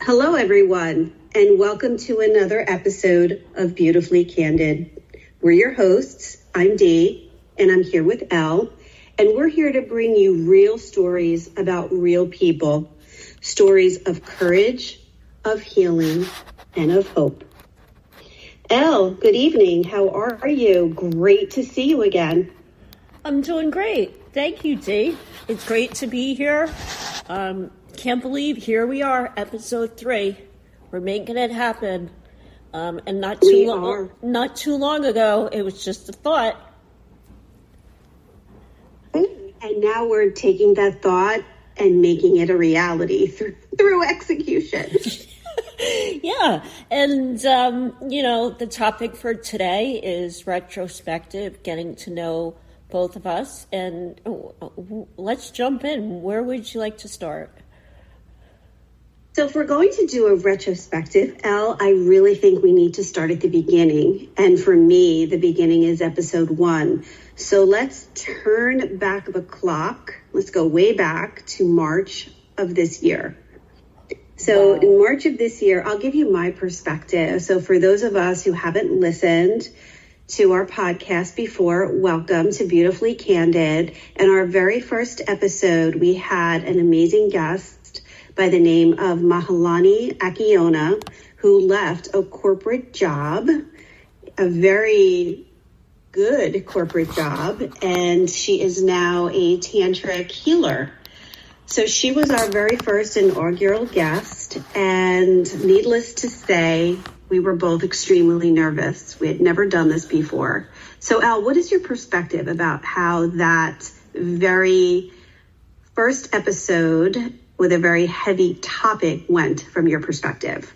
Hello, everyone, and welcome to another episode of Beautifully Candid. We're your hosts. I'm Dee, and I'm here with Elle, and we're here to bring you real stories about real people stories of courage, of healing, and of hope. Elle, good evening. How are you? Great to see you again. I'm doing great. Thank you, Dee. It's great to be here. Um, can't believe here we are, episode three. We're making it happen. Um, and not too long, not too long ago, it was just a thought. And now we're taking that thought and making it a reality through, through execution. yeah. And, um, you know, the topic for today is retrospective, getting to know both of us. And oh, let's jump in. Where would you like to start? So, if we're going to do a retrospective, Elle, I really think we need to start at the beginning. And for me, the beginning is episode one. So, let's turn back the clock. Let's go way back to March of this year. So, in March of this year, I'll give you my perspective. So, for those of us who haven't listened, to our podcast before. Welcome to Beautifully Candid. In our very first episode, we had an amazing guest by the name of Mahealani Akiona, who left a corporate job, a very good corporate job, and she is now a tantric healer. So she was our very first inaugural guest, and needless to say, we were both extremely nervous. We had never done this before. So, Elle, what is your perspective about how that very first episode with a very heavy topic went from your perspective?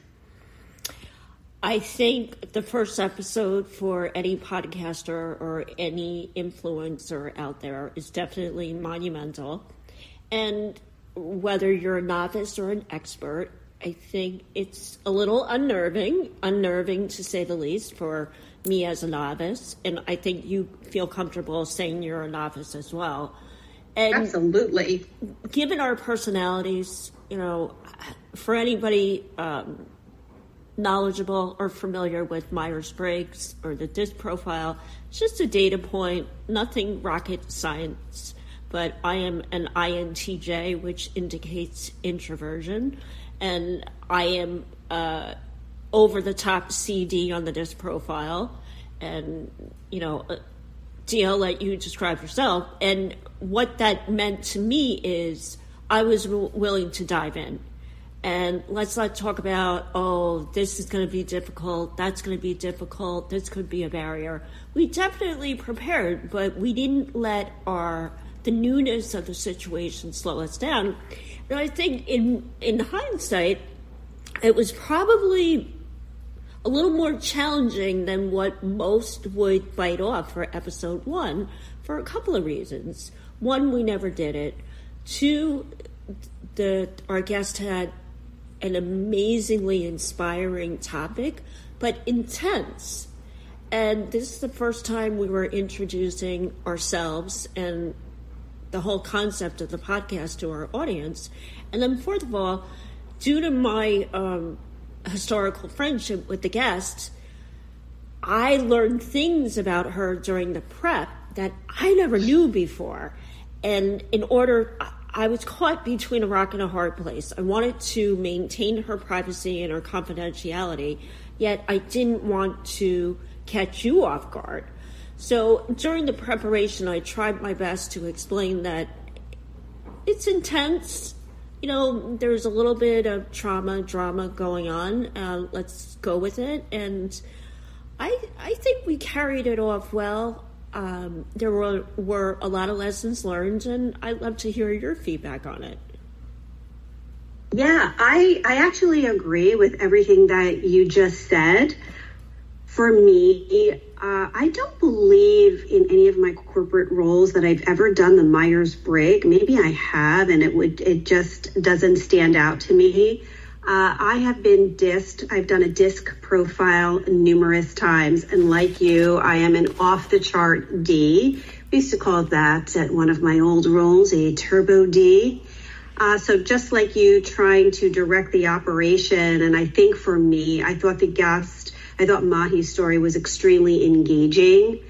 I think the first episode for any podcaster or any influencer out there is definitely monumental. And whether you're a novice or an expert, I think it's a little unnerving, unnerving to say the least for me as a novice. And I think you feel comfortable saying you're a novice as well. And Absolutely. Given our personalities, you know, for anybody um, knowledgeable or familiar with Myers Briggs or the DISC profile, it's just a data point, nothing rocket science. But I am an INTJ, which indicates introversion, and I am uh, over the top CD on the DISC profile, and you know, uh, DL, let you describe yourself. And what that meant to me is I was w- willing to dive in. And let's not talk about, oh, this is going to be difficult, that's going to be difficult, this could be a barrier. We definitely prepared, but we didn't let our the newness of the situation slow us down. And I think in in hindsight, it was probably a little more challenging than what most would bite off for episode one for a couple of reasons. One, we never did it. Two, the our guest had an amazingly inspiring topic, but intense. And this is the first time we were introducing ourselves and the whole concept of the podcast to our audience. And then, fourth of all, due to my um, historical friendship with the guest, I learned things about her during the prep that I never knew before. And in order, I was caught between a rock and a hard place. I wanted to maintain her privacy and her confidentiality, yet I didn't want to catch you off guard. So during the preparation, I tried my best to explain that it's intense you know, there's a little bit of trauma, drama going on. Uh, let's go with it. And I, I think we carried it off well. Um, there were, were a lot of lessons learned, and I'd love to hear your feedback on it. Yeah, I, I actually agree with everything that you just said. For me, uh, I don't believe in any of my corporate roles that I've ever done the Myers Briggs. Maybe I have, and it would it just doesn't stand out to me. Uh, I have been DISC. I've done a DISC profile numerous times, and like you, I am an off the chart D. We used to call that at one of my old roles a turbo D. Uh, so just like you trying to direct the operation, and I think for me, I thought the guest, I thought Mahi's story was extremely engaging.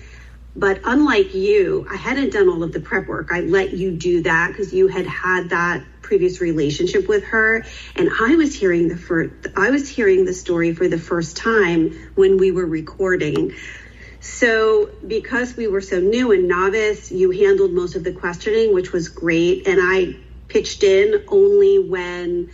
But unlike you, I hadn't done all of the prep work. I let you do that because you had had that previous relationship with her, and I was hearing the first, I was hearing the story for the first time when we were recording. So, because we were so new and novice, you handled most of the questioning, which was great. And I pitched in only when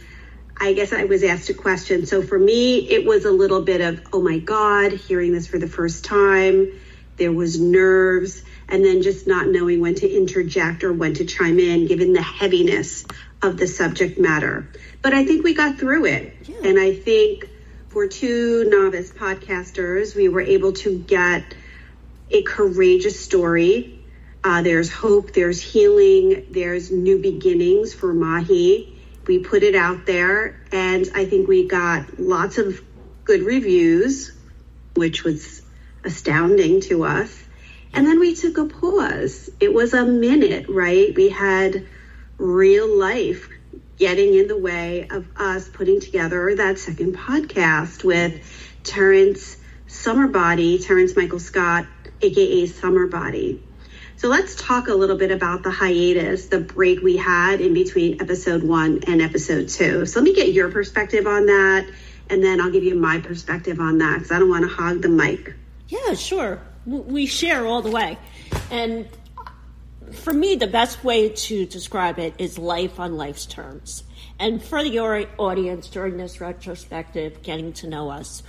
I guess I was asked a question. So, for me, it was a little bit of, oh my God, hearing this for the first time. There was nerves, and then just not knowing when to interject or when to chime in, given the heaviness of the subject matter. But I think we got through it. Yeah. And I think for two novice podcasters, we were able to get a courageous story. Uh, there's hope, there's healing, there's new beginnings for Mahi. We put it out there, and I think we got lots of good reviews, which was astounding to us. And then we took a pause. It was a minute, right? We had real life getting in the way of us putting together that second podcast with Terrence Summerbody, Terrence Michael Scott, aka Summerbody. So let's talk a little bit about the hiatus, the break we had in between episode one and episode two. So let me get your perspective on that, and then I'll give you my perspective on that because I don't want to hog the mic. Yeah, sure. We share all the way. And for me, the best way to describe it is life on life's terms. And for the audience during this retrospective, getting to know us,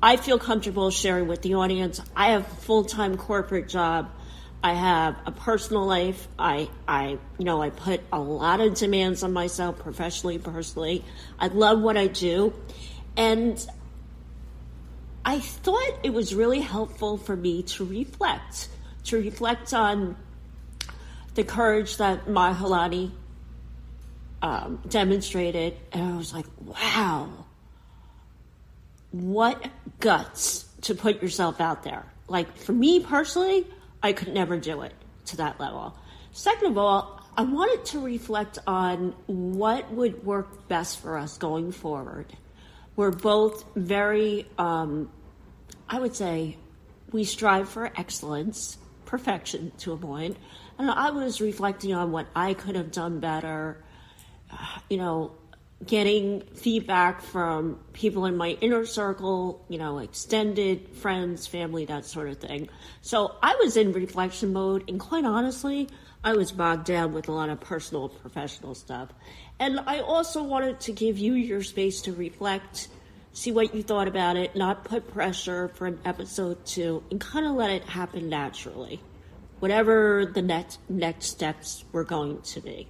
I feel comfortable sharing with the audience. I have a full time corporate job. I have a personal life. I, I, you know, I put a lot of demands on myself professionally, personally. I love what I do. And I thought it was really helpful for me to reflect, to reflect on the courage that Mahealani um, demonstrated, and I was like, wow, what guts to put yourself out there. Like for me personally, I could never do it to that level. Second of all, I wanted to reflect on what would work best for us going forward. We're both very, um, I would say, we strive for excellence, perfection to a point. and I was reflecting on what I could have done better, you know, getting feedback from people in my inner circle, you know, extended friends, family, that sort of thing. So I was in reflection mode, and quite honestly, I was bogged down with a lot of personal, and professional stuff. And I also wanted to give you your space to reflect, see what you thought about it, not put pressure for an episode two, and kind of let it happen naturally whatever the next next steps were going to be.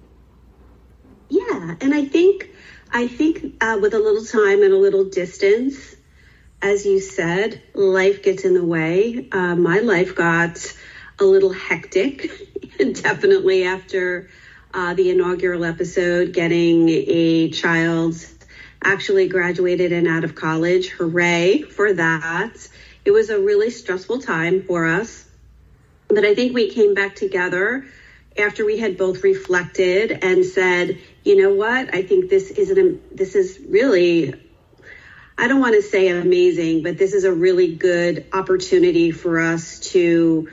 Yeah, and I think I think uh, with a little time and a little distance, as you said, life gets in the way. Uh, my life got a little hectic, definitely after uh, the inaugural episode, getting a child actually graduated and out of college. Hooray for that! It was a really stressful time for us. But I think we came back together after we had both reflected and said, you know what? I think this is an this is really I don't want to say amazing, but this is a really good opportunity for us to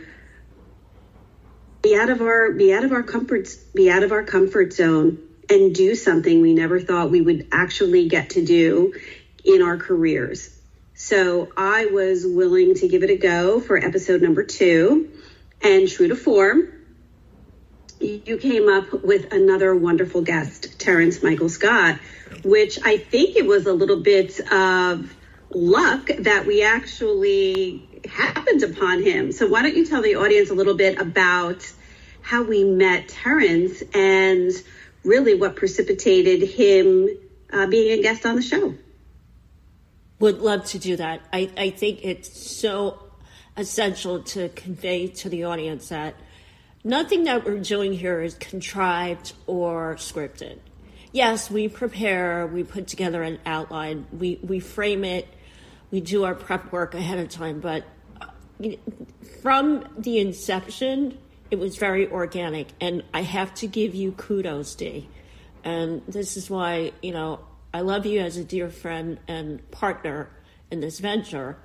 be out of our be out of our comfort be out of our comfort zone and do something we never thought we would actually get to do in our careers. So I was willing to give it a go for episode number 2 and true to form, you came up with another wonderful guest, Terrence Michael Scott, which I think it was a little bit of luck that we actually happened upon him. So why don't you tell the audience a little bit about how we met Terrence and really what precipitated him uh, being a guest on the show? Would love to do that. I, I think it's so essential to convey to the audience that nothing that we're doing here is contrived or scripted. yes, we prepare, we put together an outline, we, we frame it, we do our prep work ahead of time, but uh, from the inception, it was very organic. And I have to give you kudos, Dee. And this is why, you know, I love you as a dear friend and partner in this venture.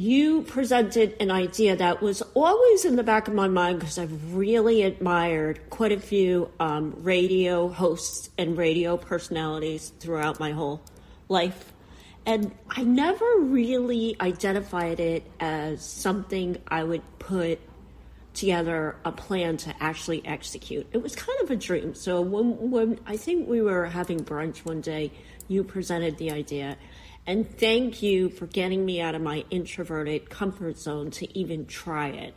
You presented an idea that was always in the back of my mind because I've really admired quite a few um, radio hosts and radio personalities throughout my whole life. And I never really identified it as something I would put together a plan to actually execute. It was kind of a dream. So when, when I think we were having brunch one day, you presented the idea. And thank you for getting me out of my introverted comfort zone to even try it.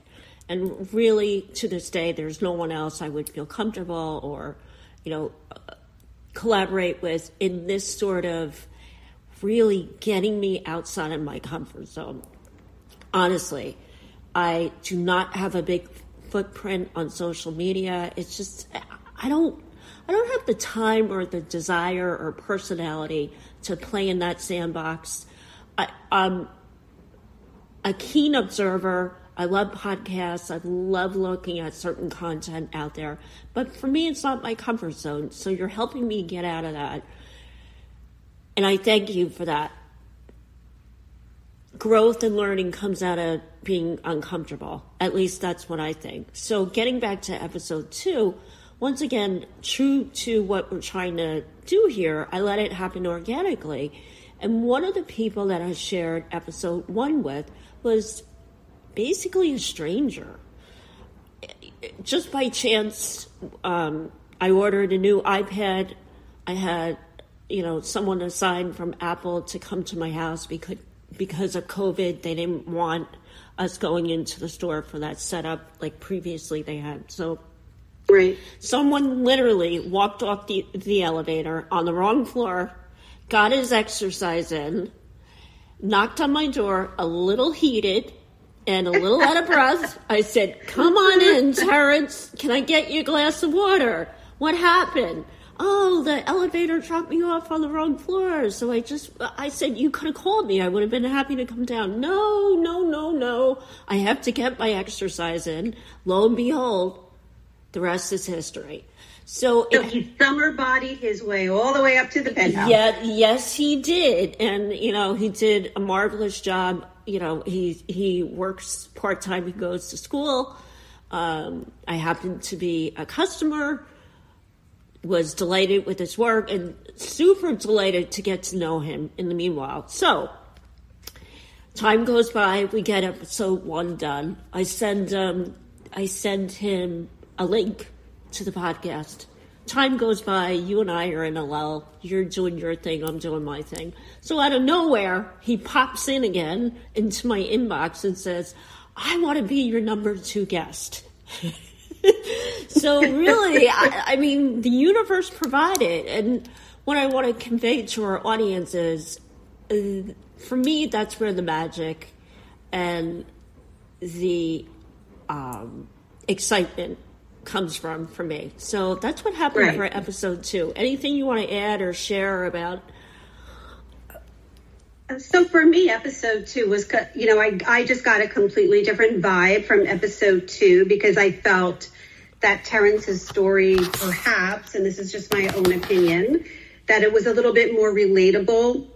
And really, to this day, there's no one else I would feel comfortable or, you know, collaborate with in this sort of really getting me outside of my comfort zone. Honestly, I do not have a big footprint on social media. It's just I don't I don't have the time or the desire or personality to play in that sandbox. I, I'm a keen observer. I love podcasts. I love looking at certain content out there. But for me, it's not my comfort zone. So you're helping me get out of that. And I thank you for that. Growth and learning comes out of being uncomfortable. At least that's what I think. So, getting back to episode two, once again, true to what we're trying to do here, I let it happen organically. And one of the people that I shared episode one with was basically a stranger. Just by chance, um, I ordered a new iPad. I had you know, someone assigned from Apple to come to my house because because of COVID, they didn't want us going into the store for that setup like previously they had. So, right, someone literally walked off the the elevator on the wrong floor, got his exercise in, knocked on my door, a little heated. And a little out of breath, I said, Come on in, Terrence. Can I get you a glass of water? What happened? oh, the elevator dropped me off on the wrong floor. So I just, I said, you could have called me. I would have been happy to come down. No, no, no, no. I have to get my exercise in. Lo and behold, the rest is history. So, so it, he summer bodied his way all the way up to the penthouse. Yeah, yes, he did, and you know he did a marvelous job. You know he he works part time. He goes to school. Um, I happen to be a customer was delighted with his work and super delighted to get to know him in the meanwhile. So, time goes by, we get episode one done. I send um, I send him a link to the podcast. Time goes by, you and I are in lull. You're doing your thing, I'm doing my thing. So out of nowhere, he pops in again into my inbox and says, I want to be your number two guest. so really, I, I, mean, the universe provided, and what I want to convey to our audience is, uh, for me, that's where the magic and the um, excitement comes from for me. So that's what happened right. for episode two. Anything you want to add or share about? So for me, episode two was, you know, I, I just got a completely different vibe from episode two because I felt that Terrence's story, perhaps, and this is just my own opinion, that it was a little bit more relatable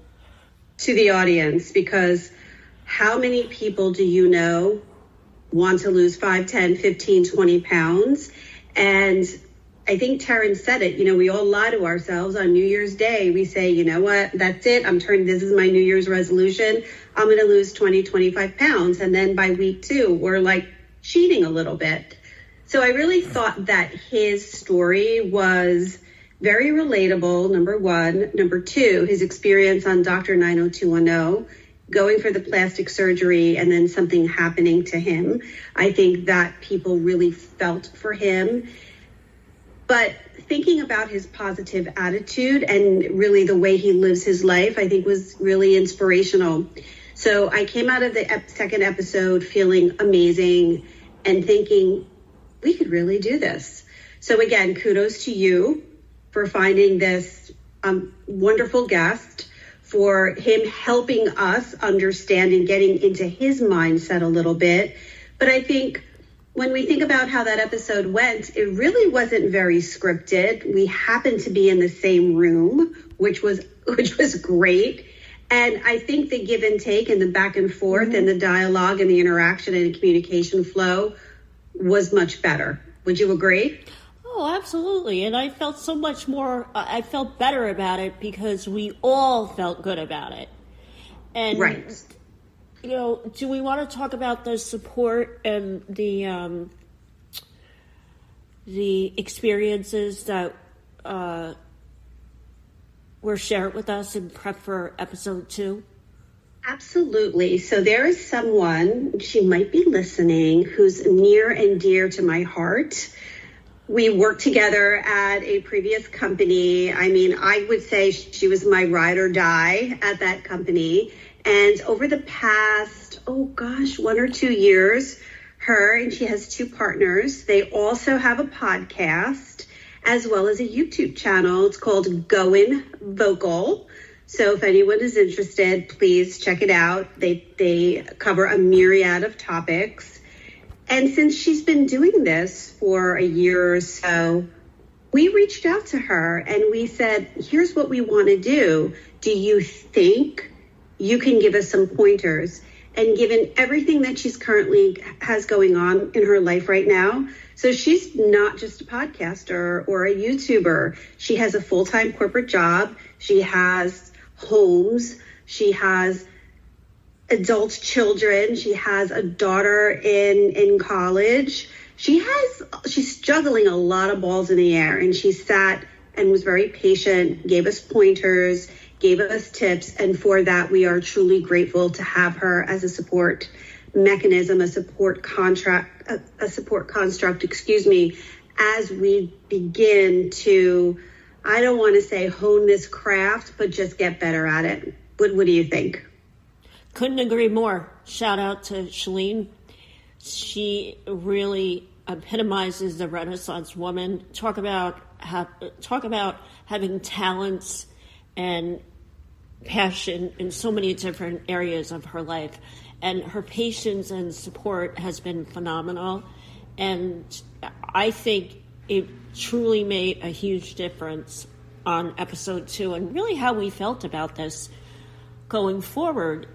to the audience because how many people do you know want to lose 5, 10, 15, 20 pounds? And I think Terrence said it, you know, we all lie to ourselves on New Year's Day. We say, you know what, that's it. I'm turning, this is my New Year's resolution. I'm going to lose 20, 25 pounds. And then by week two, we're like cheating a little bit. So I really thought that his story was very relatable, number one. Number two, his experience on Dr. 90210, going for the plastic surgery and then something happening to him. I think that people really felt for him. But thinking about his positive attitude and really the way he lives his life, I think was really inspirational. So I came out of the second episode feeling amazing and thinking, we could really do this. So again, kudos to you for finding this um, wonderful guest, for him helping us understand and getting into his mindset a little bit. But I think when we think about how that episode went, it really wasn't very scripted. We happened to be in the same room, which was which was great. And I think the give and take and the back and forth mm-hmm. and the dialogue and the interaction and the communication flow was much better. Would you agree? Oh, absolutely. And I felt so much more, uh, I felt better about it because we all felt good about it. And, right. you know, do we want to talk about the support and the, um, the experiences that, uh, were shared with us in prep for episode two? Absolutely. So there is someone, she might be listening, who's near and dear to my heart. We worked together at a previous company. I mean, I would say she was my ride or die at that company. And over the past, oh gosh, one or two years, her and she has two partners. They also have a podcast as well as a YouTube channel. It's called Going Vocal. So if anyone is interested, please check it out. They they cover a myriad of topics. And since she's been doing this for a year or so, we reached out to her and we said, "Here's what we want to do. Do you think you can give us some pointers?" And given everything that she's currently has going on in her life right now, so she's not just a podcaster or a YouTuber. She has a full time corporate job. She has homes. She has adult children. She has a daughter in, in college. She has, she's juggling a lot of balls in the air and she sat and was very patient, gave us pointers, gave us tips. And for that, we are truly grateful to have her as a support mechanism, a support contract, a, a support construct, excuse me, as we begin to, I don't want to say hone this craft, but just get better at it. What, what do you think? Couldn't agree more. Shout out to Shalene. She really epitomizes the Renaissance woman. Talk about have, talk about having talents and passion in so many different areas of her life and her patience and support has been phenomenal. And I think it truly made a huge difference on episode two and really how we felt about this going forward.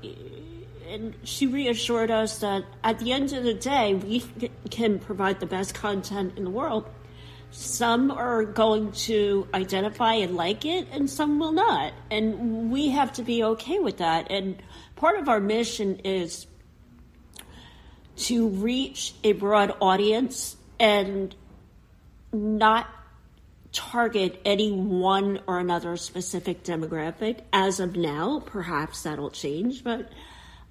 And she reassured us that at the end of the day, we can provide the best content in the world. Some are going to identify and like it, and some will not. And we have to be okay with that. And part of our mission is to reach a broad audience and not target any one or another specific demographic. As of now, perhaps that'll change, but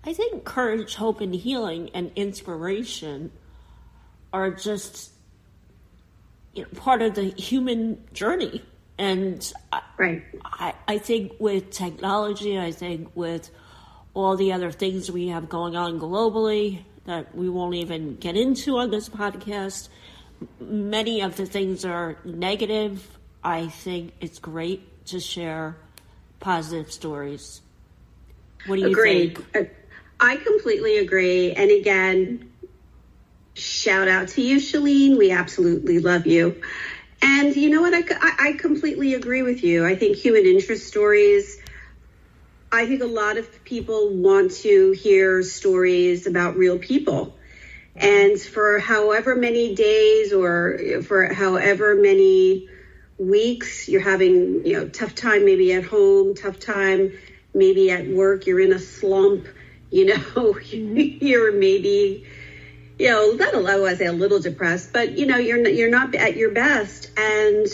I think courage, hope, and healing and inspiration are just you know, part of the human journey. And right. I, I think with technology, I think with all the other things we have going on globally that we won't even get into on this podcast. Many of the things are negative. I think it's great to share positive stories. What do you Agreed. think? Uh, I completely agree. And again, shout out to you, Shalene. We absolutely love you. And you know what? I, I completely agree with you. I think human interest stories I think a lot of people want to hear stories about real people. And for however many days or for however many weeks you're having, you know, tough time maybe at home, tough time maybe at work, you're in a slump, you know, mm-hmm. you're maybe you know, not a I say a little depressed, but you know, you're you're not at your best, and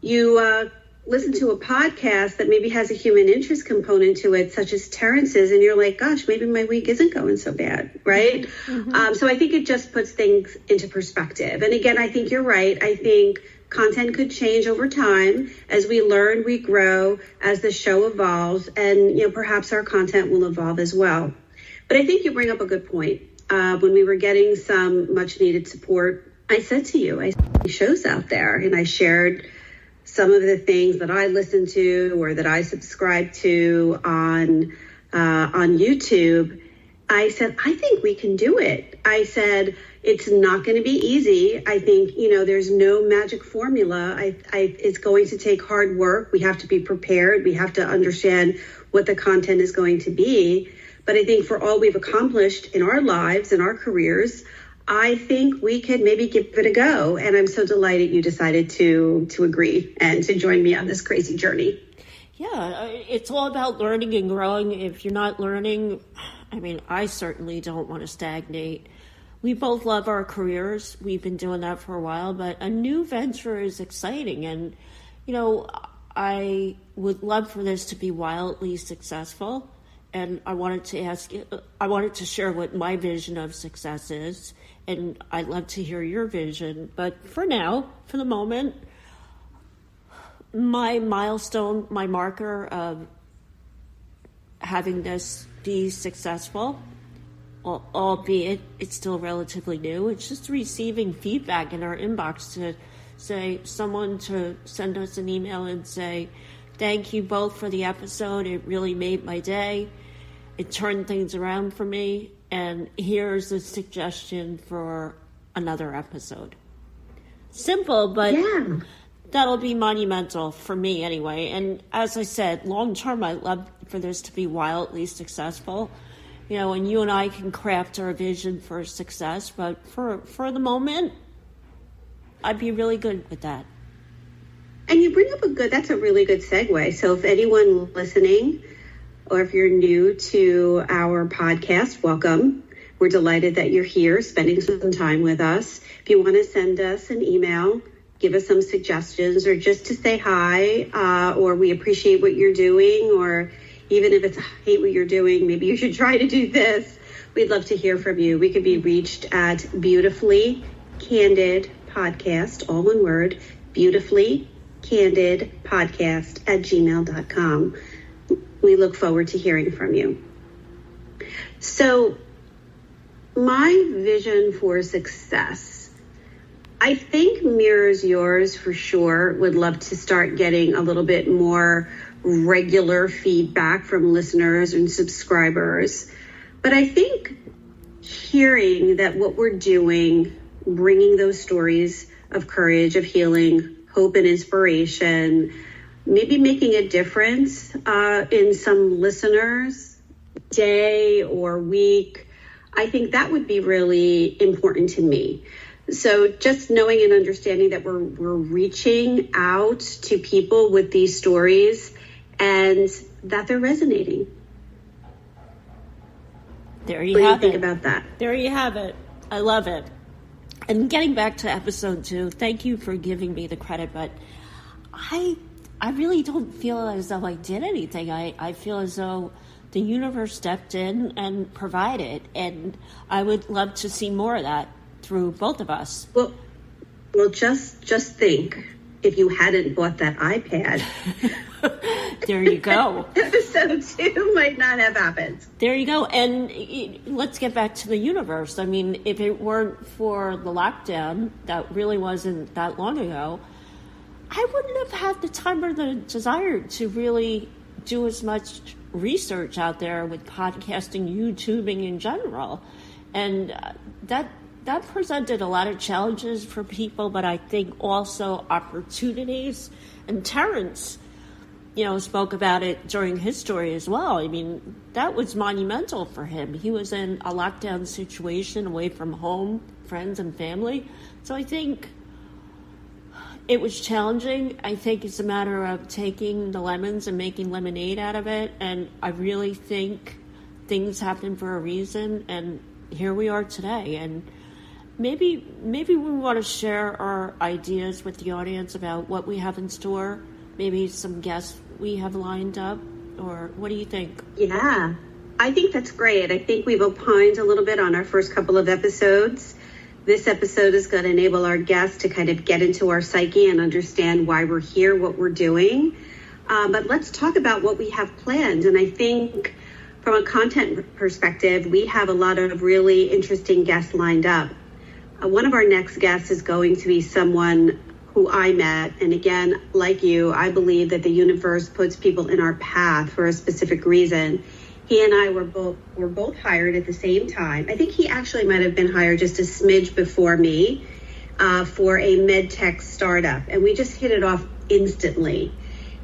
you uh, listen to a podcast that maybe has a human interest component to it, such as Terrence's, and you're like, gosh, maybe my week isn't going so bad, right? Mm-hmm. Um, so I think it just puts things into perspective. And again, I think you're right. I think content could change over time as we learn, we grow, as the show evolves, and you know perhaps our content will evolve as well. But I think you bring up a good point. Uh, when we were getting some much needed support, I said to you, I shows out there, and I shared some of the things that I listen to or that I subscribe to on uh, on YouTube, I said, I think we can do it. I said, it's not going to be easy. I think, you know, there's no magic formula. I, I, it's going to take hard work. We have to be prepared. We have to understand what the content is going to be. But I think for all we've accomplished in our lives and our careers, I think we could maybe give it a go. And I'm so delighted you decided to to agree and to join me on this crazy journey. Yeah, it's all about learning and growing. If you're not learning, I mean, I certainly don't want to stagnate. We both love our careers. We've been doing that for a while, but a new venture is exciting. And, you know, I would love for this to be wildly successful and I wanted to ask you, uh, I wanted to share what my vision of success is, and I'd love to hear your vision. But for now, for the moment, my milestone, my marker of having this be successful, albeit it's still relatively new, it's just receiving feedback in our inbox to say, someone to send us an email and say, Thank you both for the episode. It really made my day it turned things around for me. And here's a suggestion for another episode. Simple, but yeah. that'll be monumental for me anyway. And as I said, long term, I'd love for this to be wildly successful. You know, and you and I can craft our vision for success, but for for the moment, I'd be really good with that. And you bring up a good, that's a really good segue. So if anyone listening or if you're new to our podcast, welcome. We're delighted that you're here spending some time with us. If you want to send us an email, give us some suggestions, or just to say hi, uh, or we appreciate what you're doing, or even if it's hate what you're doing, maybe you should try to do this. We'd love to hear from you. We can be reached at beautifully candid podcast, all one word, beautifully candid podcast at gmail.com. We look forward to hearing from you. So, my vision for success, I think mirrors yours for sure. Would love to start getting a little bit more regular feedback from listeners and subscribers. But I think hearing that what we're doing, bringing those stories of courage, of healing, hope, and inspiration, maybe making a difference uh, in some listeners' day or week, I think that would be really important to me. So just knowing and understanding that we're we're reaching out to people with these stories and that they're resonating. There you what have do you think it. about that? There you have it. I love it. And getting back to episode two, thank you for giving me the credit, but I I really don't feel as though I did anything. I, I feel as though the universe stepped in and provided, and I would love to see more of that through both of us. Well, well, just just think if you hadn't bought that iPad. there you go. Episode two might not have happened. There you go. And let's get back to the universe. I mean, if it weren't for the lockdown, that really wasn't that long ago I wouldn't have had the time or the desire to really do as much research out there with podcasting, YouTubing in general, and uh, that that presented a lot of challenges for people, but I think also opportunities. And Terrence, you know, spoke about it during his story as well. I mean, that was monumental for him. He was in a lockdown situation away from home, friends, and family. So I think it was challenging. I think it's a matter of taking the lemons and making lemonade out of it. And I really think things happen for a reason. And here we are today. And maybe maybe we want to share our ideas with the audience about what we have in store. Maybe some guests we have lined up. Or what do you think? Yeah, I think that's great. I think we've opined a little bit on our first couple of episodes this episode is going to enable our guests to kind of get into our psyche and understand why we're here, what we're doing. Uh, but let's talk about what we have planned. And I think from a content perspective, we have a lot of really interesting guests lined up. Uh, one of our next guests is going to be someone who I met. And again, like you, I believe that the universe puts people in our path for a specific reason. He and I were both were both hired at the same time. I think he actually might have been hired just a smidge before me uh, for a med tech startup, and we just hit it off instantly.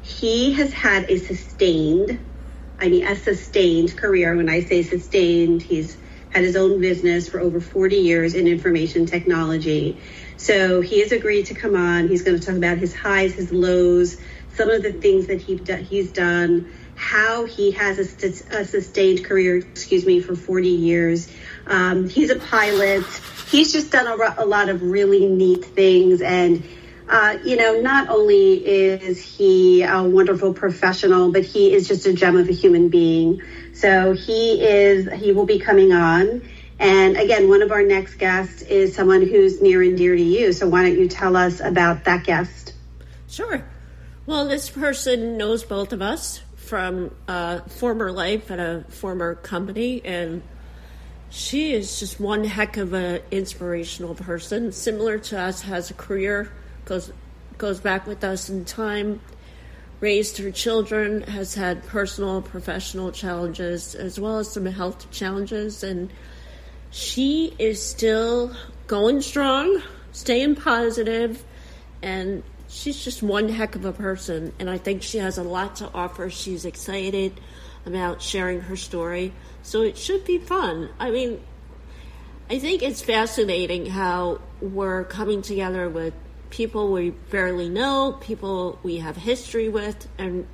He has had a sustained, I mean, a sustained career. When I say sustained, he's had his own business for over 40 years in information technology. So he has agreed to come on. He's going to talk about his highs, his lows, some of the things that he he's done, how he has a, a sustained career, excuse me, for 40 years. Um, he's a pilot. He's just done a, a lot of really neat things. And, uh, you know, not only is he a wonderful professional, but he is just a gem of a human being. So he is, he will be coming on. And again, one of our next guests is someone who's near and dear to you. So why don't you tell us about that guest? Sure. Well, this person knows both of us from a former life at a former company, and she is just one heck of an inspirational person. Similar to us, has a career, goes goes back with us in time, raised her children, has had personal, professional challenges as well as some health challenges, and she is still going strong, staying positive, and she's just one heck of a person. And I think she has a lot to offer. She's excited about sharing her story. So it should be fun. I mean, I think it's fascinating how we're coming together with people we barely know, people we have history with, and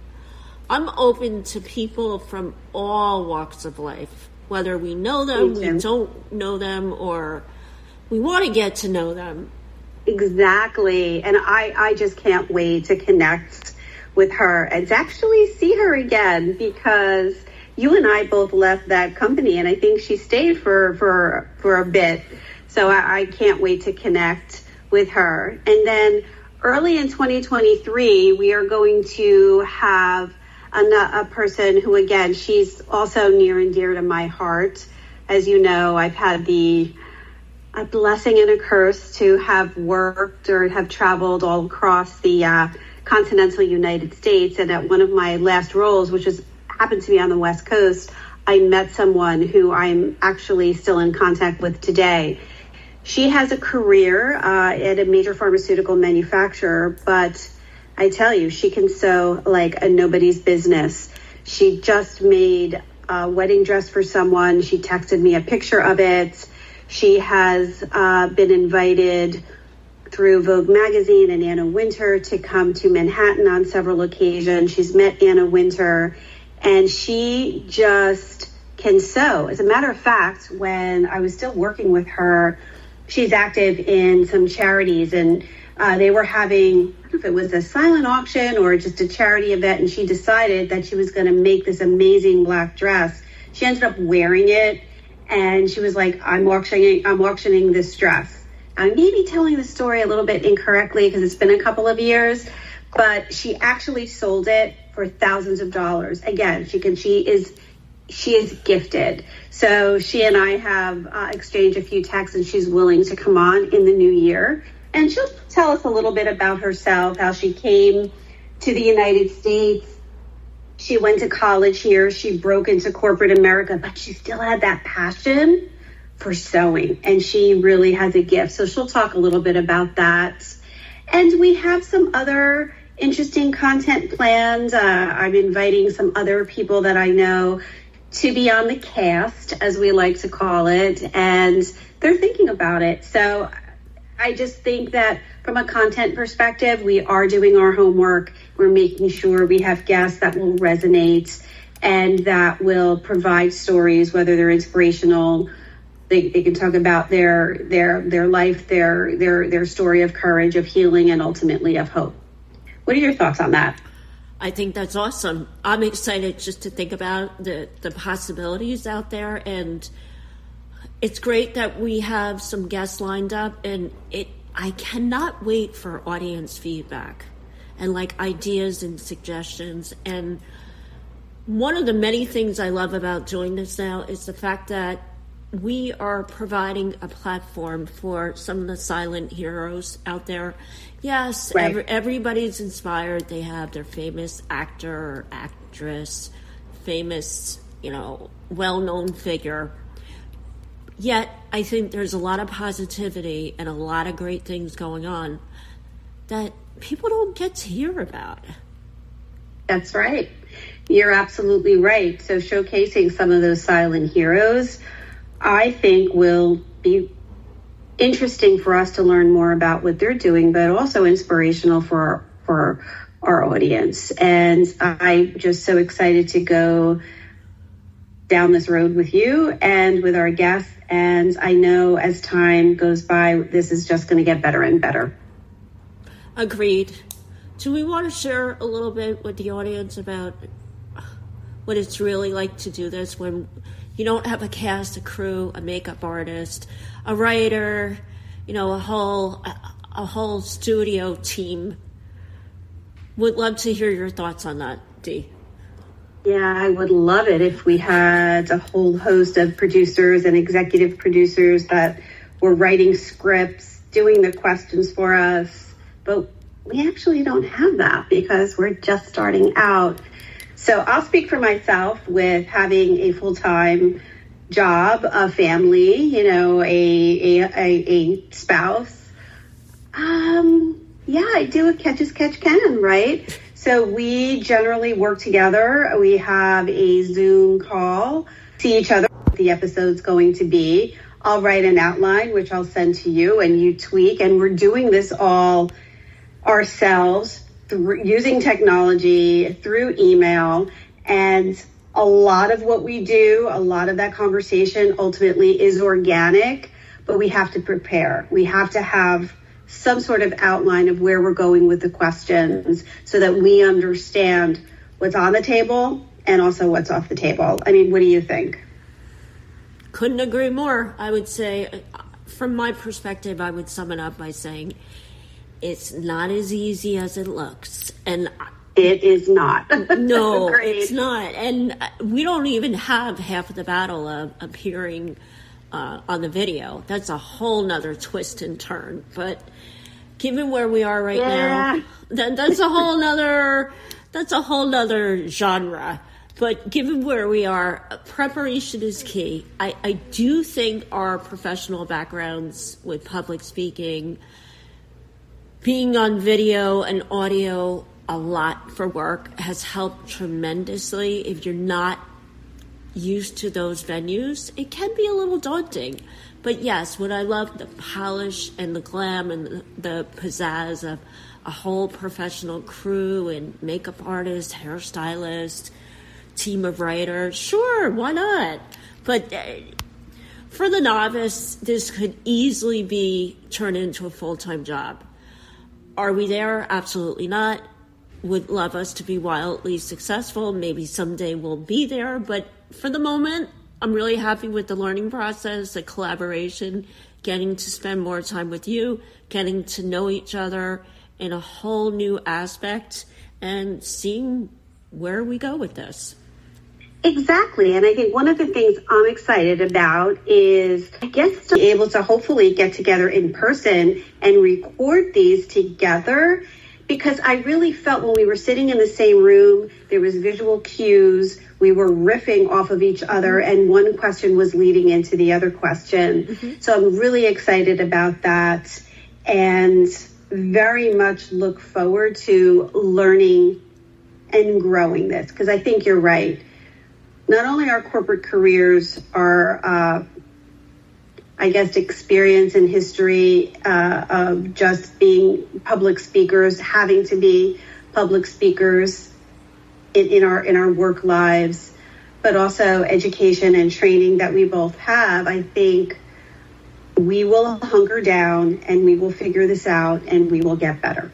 I'm open to people from all walks of life whether we know them, we don't know them, or we want to get to know them. Exactly. And I, I just can't wait to connect with her and to actually see her again because you and I both left that company and I think she stayed for, for, for a bit. So I, I can't wait to connect with her. And then early in 2023, we are going to have a, a person who, again, she's also near and dear to my heart. As you know, I've had the a blessing and a curse to have worked or have traveled all across the uh, continental United States. And at one of my last roles, which is happened to be on the West Coast, I met someone who I'm actually still in contact with today. She has a career uh, at a major pharmaceutical manufacturer, but I tell you, she can sew like a nobody's business. She just made a wedding dress for someone. She texted me a picture of it. She has uh, been invited through Vogue magazine and Anna Wintour to come to Manhattan on several occasions. She's met Anna Wintour and she just can sew. As a matter of fact, when I was still working with her, she's active in some charities and uh, they were having if it was a silent auction or just a charity event, and she decided that she was going to make this amazing black dress. She ended up wearing it, and she was like, "I'm auctioning, I'm auctioning this dress." I may be telling the story a little bit incorrectly because it's been a couple of years, but she actually sold it for thousands of dollars. Again, she can, she is, she is gifted. So she and I have uh, exchanged a few texts, and she's willing to come on in the new year and she'll tell us a little bit about herself, how she came to the United States. She went to college here. She broke into corporate America, but she still had that passion for sewing. And she really has a gift. So she'll talk a little bit about that. And we have some other interesting content planned. Uh, I'm inviting some other people that I know to be on the cast, as we like to call it, and they're thinking about it. So I just think that from a content perspective, we are doing our homework. We're making sure we have guests that will resonate and that will provide stories, whether they're inspirational. They, they can talk about their their their life, their their their story of courage, of healing, and ultimately of hope. What are your thoughts on that? I think that's awesome. I'm excited just to think about the the possibilities out there and it's great that we have some guests lined up and it I cannot wait for audience feedback and like ideas and suggestions and one of the many things I love about doing this now is the fact that we are providing a platform for some of the silent heroes out there. Yes, right. every, everybody's inspired. They have their famous actor or actress, famous, you know, well known figure. Yet, I think there's a lot of positivity and a lot of great things going on that people don't get to hear about. That's right. You're absolutely right. So, showcasing some of those silent heroes, I think, will be interesting for us to learn more about what they're doing, but also inspirational for for our audience. And I'm just so excited to go down this road with you and with our guests. And I know as time goes by, this is just going to get better and better. Agreed. Do we want to share a little bit with the audience about what it's really like to do this when you don't have a cast, a crew, a makeup artist, a writer, you know, a whole a whole studio team? Would love to hear your thoughts on that, Dee. Yeah, I would love it if we had a whole host of producers and executive producers that were writing scripts, doing the questions for us, but we actually don't have that because we're just starting out. So I'll speak for myself with having a full time job, a family, you know, a, a, a, a spouse. Um, yeah, I do catch as catch can, right? So we generally work together. We have a Zoom call, see each other, the episode's going to be. I'll write an outline, which I'll send to you, and you tweak. And we're doing this all ourselves through using technology through email and a lot of what we do, a lot of that conversation ultimately is organic, but we have to prepare. We have to have some sort of outline of where we're going with the questions so that we understand what's on the table and also what's off the table. I mean, what do you think? Couldn't agree more. I would say, from my perspective, I would sum it up by saying it's not as easy as it looks. And it is not. no, it's not. And we don't even have half of the battle of appearing uh, on the video. That's a whole nother twist and turn. But given where we are right yeah. now, that, that's a whole nother, that's a whole nother genre. But given where we are, preparation is key. I, I do think our professional backgrounds with public speaking, being on video and audio a lot for work has helped tremendously. If you're not used to those venues, it can be a little daunting. But yes, what I love the polish and the glam and the, pizzazz of a whole professional crew and makeup artist, hairstylist, team of writers. Sure, why not? But uh, for the novice, this could easily be turned into a full time job. Are we there? Absolutely not. Would love us to be wildly successful. Maybe someday we'll be there. But for the moment, I'm really happy with the learning process, the collaboration, getting to spend more time with you, getting to know each other in a whole new aspect, and seeing where we go with this. Exactly. And I think one of the things I'm excited about is, I guess, to be able to hopefully get together in person and record these together because I really felt when we were sitting in the same room, there was visual cues. We were riffing off of each other, and one question was leading into the other question. Mm-hmm. So I'm really excited about that and very much look forward to learning and growing this because I think you're right not only our corporate careers, our, uh, I guess, experience and history uh, of just being public speakers, having to be public speakers in, in our in our work lives, but also education and training that we both have. I think we will hunker down and we will figure this out and we will get better.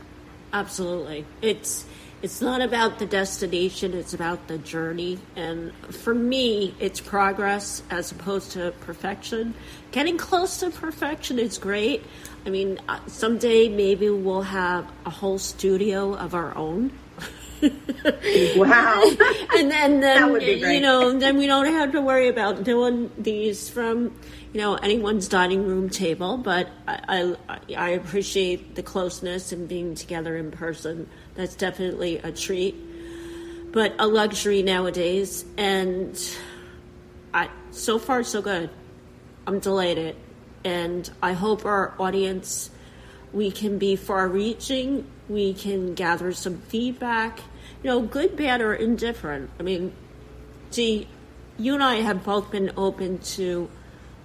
Absolutely, it's it's not about the destination, it's about the journey. And for me, it's progress as opposed to perfection. Getting close to perfection is great. I mean, uh, someday maybe we'll have a whole studio of our own. wow. and then, then you know, then we don't have to worry about doing these from, you know, anyone's dining room table. But I, I, I appreciate the closeness and being together in person. That's definitely a treat, but a luxury nowadays. And I, so far, so good. I'm delighted, and I hope our audience we can be far reaching, we can gather some feedback, you know, good, bad, or indifferent. I mean, see, you and I have both been open to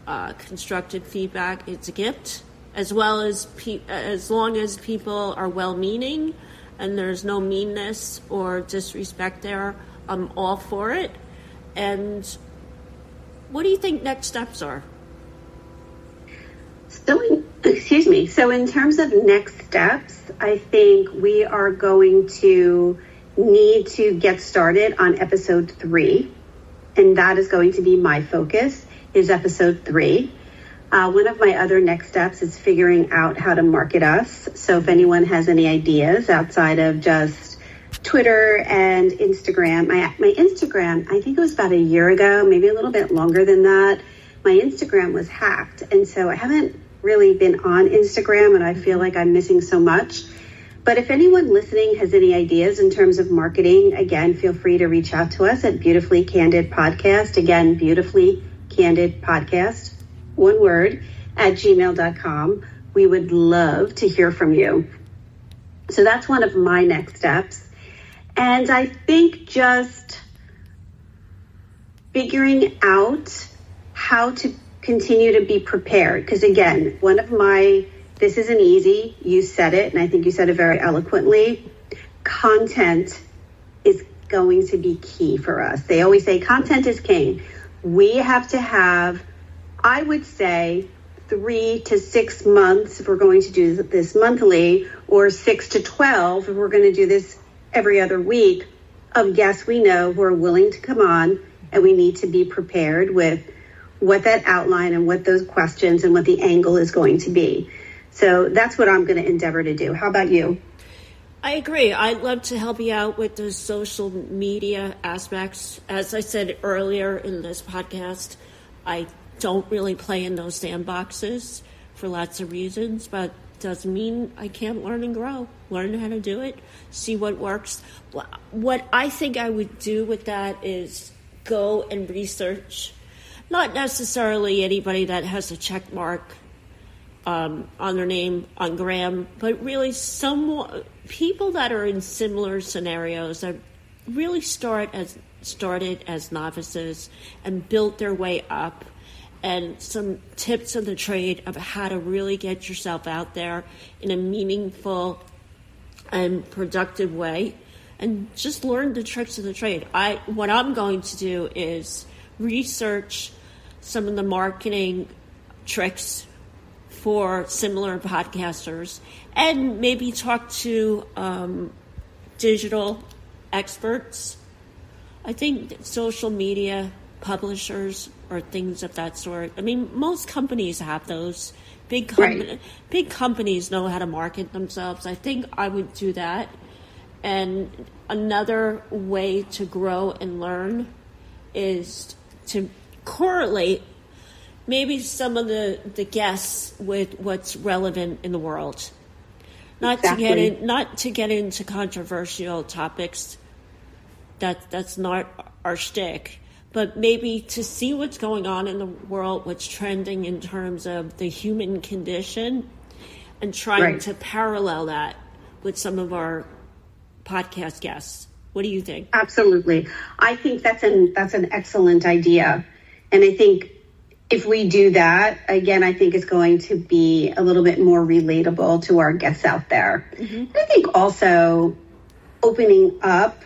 uh, constructive feedback. It's a gift, as well as pe- as long as people are well meaning and there's no meanness or disrespect there, I'm all for it. And what do you think next steps are? So, excuse me. So, in terms of next steps, I think we are going to need to get started on episode three, and that is going to be my focus. Is episode three. Uh, one of my other next steps is figuring out how to market us. So, if anyone has any ideas outside of just Twitter and Instagram, my my Instagram, I think it was about a year ago, maybe a little bit longer than that my Instagram was hacked. And so I haven't really been on Instagram and I feel like I'm missing so much. But if anyone listening has any ideas in terms of marketing, again, feel free to reach out to us at Beautifully Candid Podcast. Again, Beautifully Candid Podcast, one word, at gmail.com. We would love to hear from you. So that's one of my next steps. And I think just figuring out how to continue to be prepared. Because again, one of my, this isn't easy. You said it, and I think you said it very eloquently. Content is going to be key for us. They always say content is king. We have to have, I would say, three to six months if we're going to do this monthly, or six to 12 if we're going to do this every other week, of guests we know who are willing to come on, and we need to be prepared with what that outline and what those questions and what the angle is going to be. So that's what I'm going to endeavor to do. How about you? I agree. I'd love to help you out with the social media aspects. As I said earlier in this podcast, I don't really play in those sandboxes for lots of reasons, but doesn't mean I can't learn and grow. Learn how to do it, see what works. What I think I would do with that is go and research not necessarily anybody that has a check mark um, on their name on Gram, but really some people that are in similar scenarios that really start as started as novices and built their way up and some tips of the trade of how to really get yourself out there in a meaningful and productive way and just learn the tricks of the trade. I what I'm going to do is research some of the marketing tricks for similar podcasters and maybe talk to um, digital experts. I think social media publishers or things of that sort. I mean, most companies have those. Big com- right. big companies know how to market themselves. I think I would do that. And another way to grow and learn is to correlate maybe some of the, the guests with what's relevant in the world. Not exactly. to get in, not to get into controversial topics. That that's not our shtick. But maybe to see what's going on in the world, what's trending in terms of the human condition, and trying right. to parallel that with some of our podcast guests. What do you think? Absolutely. I think that's an that's an excellent idea. And I think if we do that, again, I think it's going to be a little bit more relatable to our guests out there. Mm-hmm. I think also opening up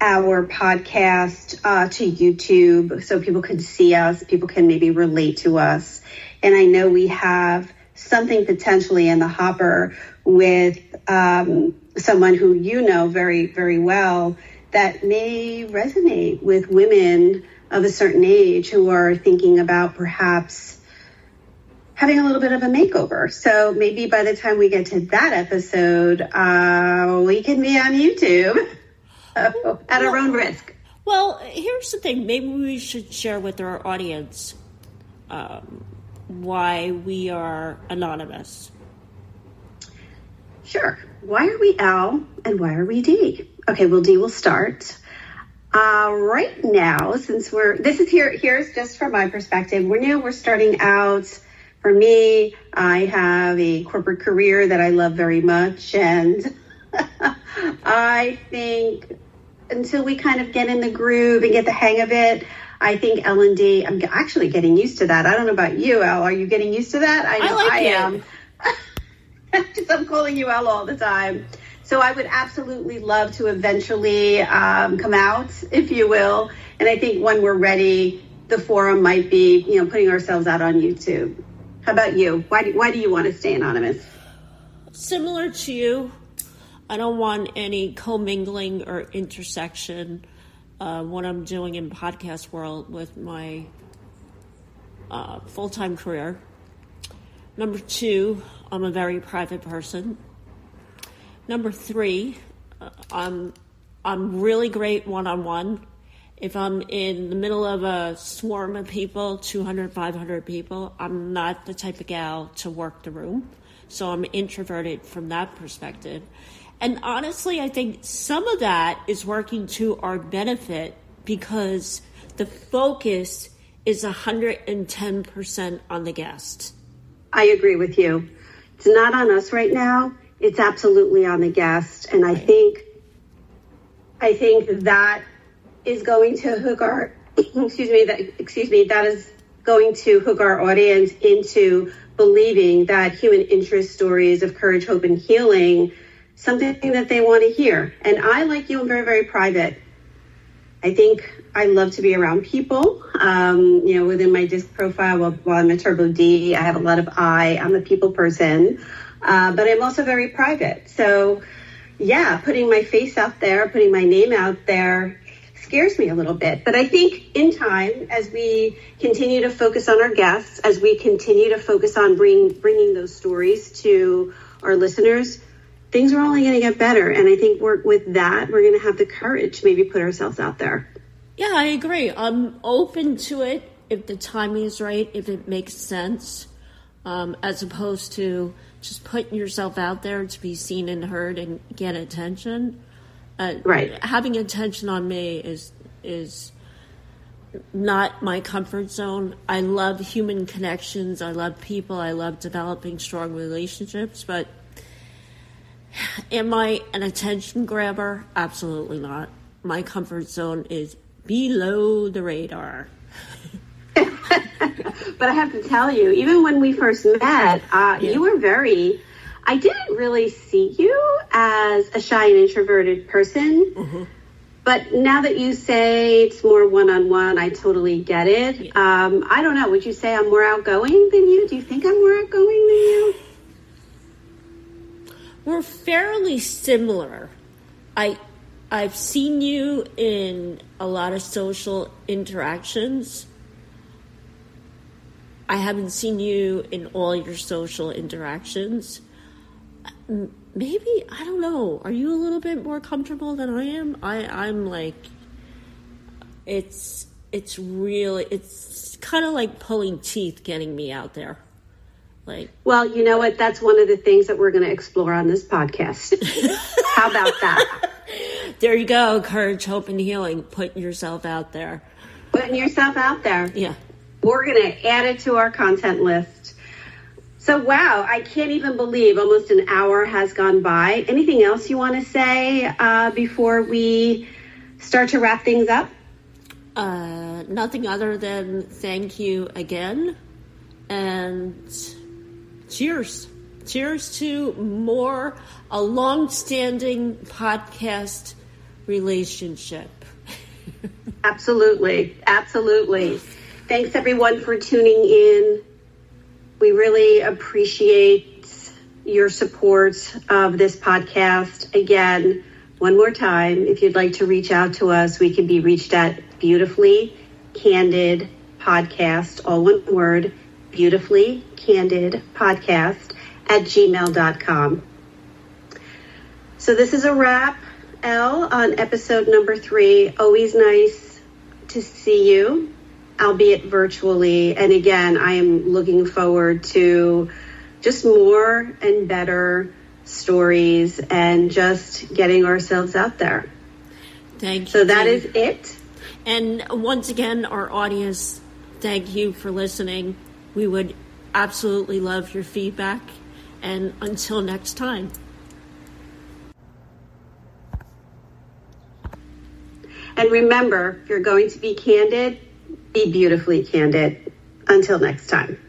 our podcast uh, to YouTube so people can see us, people can maybe relate to us. And I know we have something potentially in the hopper with um, someone who you know very, very well that may resonate with women of a certain age who are thinking about perhaps having a little bit of a makeover. So maybe by the time we get to that episode, uh, we can be on YouTube. At our own risk. Well, here's the thing. Maybe we should share with our audience um, why we are anonymous. Sure. Why are we L and why are we D? Okay, well, D will start. Uh, right now, since we're this is here, here's just from my perspective. We're now we're starting out. For me, I have a corporate career that I love very much, and I think until we kind of get in the groove and get the hang of it, I think L and D. I'm actually getting used to that. I don't know about you, L. Are you getting used to that? I know I, like I am. I'm calling you L all the time. So I would absolutely love to eventually um, come out, if you will. And I think when we're ready, the forum might be, you know, putting ourselves out on YouTube. How about you? Why do, why do you want to stay anonymous? Similar to you, I don't want any commingling or intersection. Uh, what I'm doing in podcast world with my uh, full time career. Number two, I'm a very private person. Number three, uh, I'm I'm really great one on one. If I'm in the middle of a swarm of people, 200, 500 people, I'm not the type of gal to work the room. So I'm introverted from that perspective. And honestly, I think some of that is working to our benefit because the focus is 110% on the guest. I agree with you. It's not on us right now it's absolutely on the guest. And I think, I think that is going to hook our, excuse me, that, excuse me, that is going to hook our audience into believing that human interest stories of courage, hope, and healing, something that they want to hear. And I, like you, am very, very private. I think I love to be around people. Um, you know, within my DISC profile, while, while I'm a Turbo D, I have a lot of I. I'm a people person. Uh, but I'm also very private. So, yeah, putting my face out there, putting my name out there scares me a little bit. But I think in time, as we continue to focus on our guests, as we continue to focus on bring, bringing those stories to our listeners, things are only going to get better. And I think we're, with that, we're going to have the courage to maybe put ourselves out there. Yeah, I agree. I'm open to it if the timing is right, if it makes sense, um, as opposed to just putting yourself out there to be seen and heard and get attention. Uh, right. Having attention on me is is not my comfort zone. I love human connections. I love people. I love developing strong relationships. But am I an attention grabber? Absolutely not. My comfort zone is below the radar. but I have to tell you, even when we first met, uh, yeah. you were very. I didn't really see you as a shy and introverted person. Mm-hmm. But now that you say it's more one on one, I totally get it. Yeah. Um, I don't know. Would you say I'm more outgoing than you? Do you think I'm more outgoing than you? We're fairly similar. I I've seen you in a lot of social interactions I haven't seen you in all your social interactions. Maybe I don't know. Are you a little bit more comfortable than I am? I I'm like it's it's really it's kind of like pulling teeth getting me out there. Like Well, you know what? That's one of the things that we're going to explore on this podcast. How about that? There you go. Courage, hope and healing. Putting yourself out there. Putting yourself out there. Yeah we're going to add it to our content list. So, wow, I can't even believe almost an hour has gone by. Anything else you want to say uh, before we start to wrap things up? Uh, nothing other than thank you again and cheers. Cheers to more a long standing podcast relationship. absolutely. Absolutely. Thanks everyone for tuning in. We really appreciate your support of this podcast. Again, one more time, if you'd like to reach out to us, we can be reached at beautifully candid podcast, all one word, beautifully candid podcast at gmail.com. So this is a wrap. L, on episode number three. Always nice to see you, albeit virtually. And again, I am looking forward to just more and better stories and just getting ourselves out there. Thank you. So that is it. And once again, our audience, thank you for listening. We would absolutely love your feedback. And until next time. And remember, if you're going to be candid, be beautifully candid. Until next time.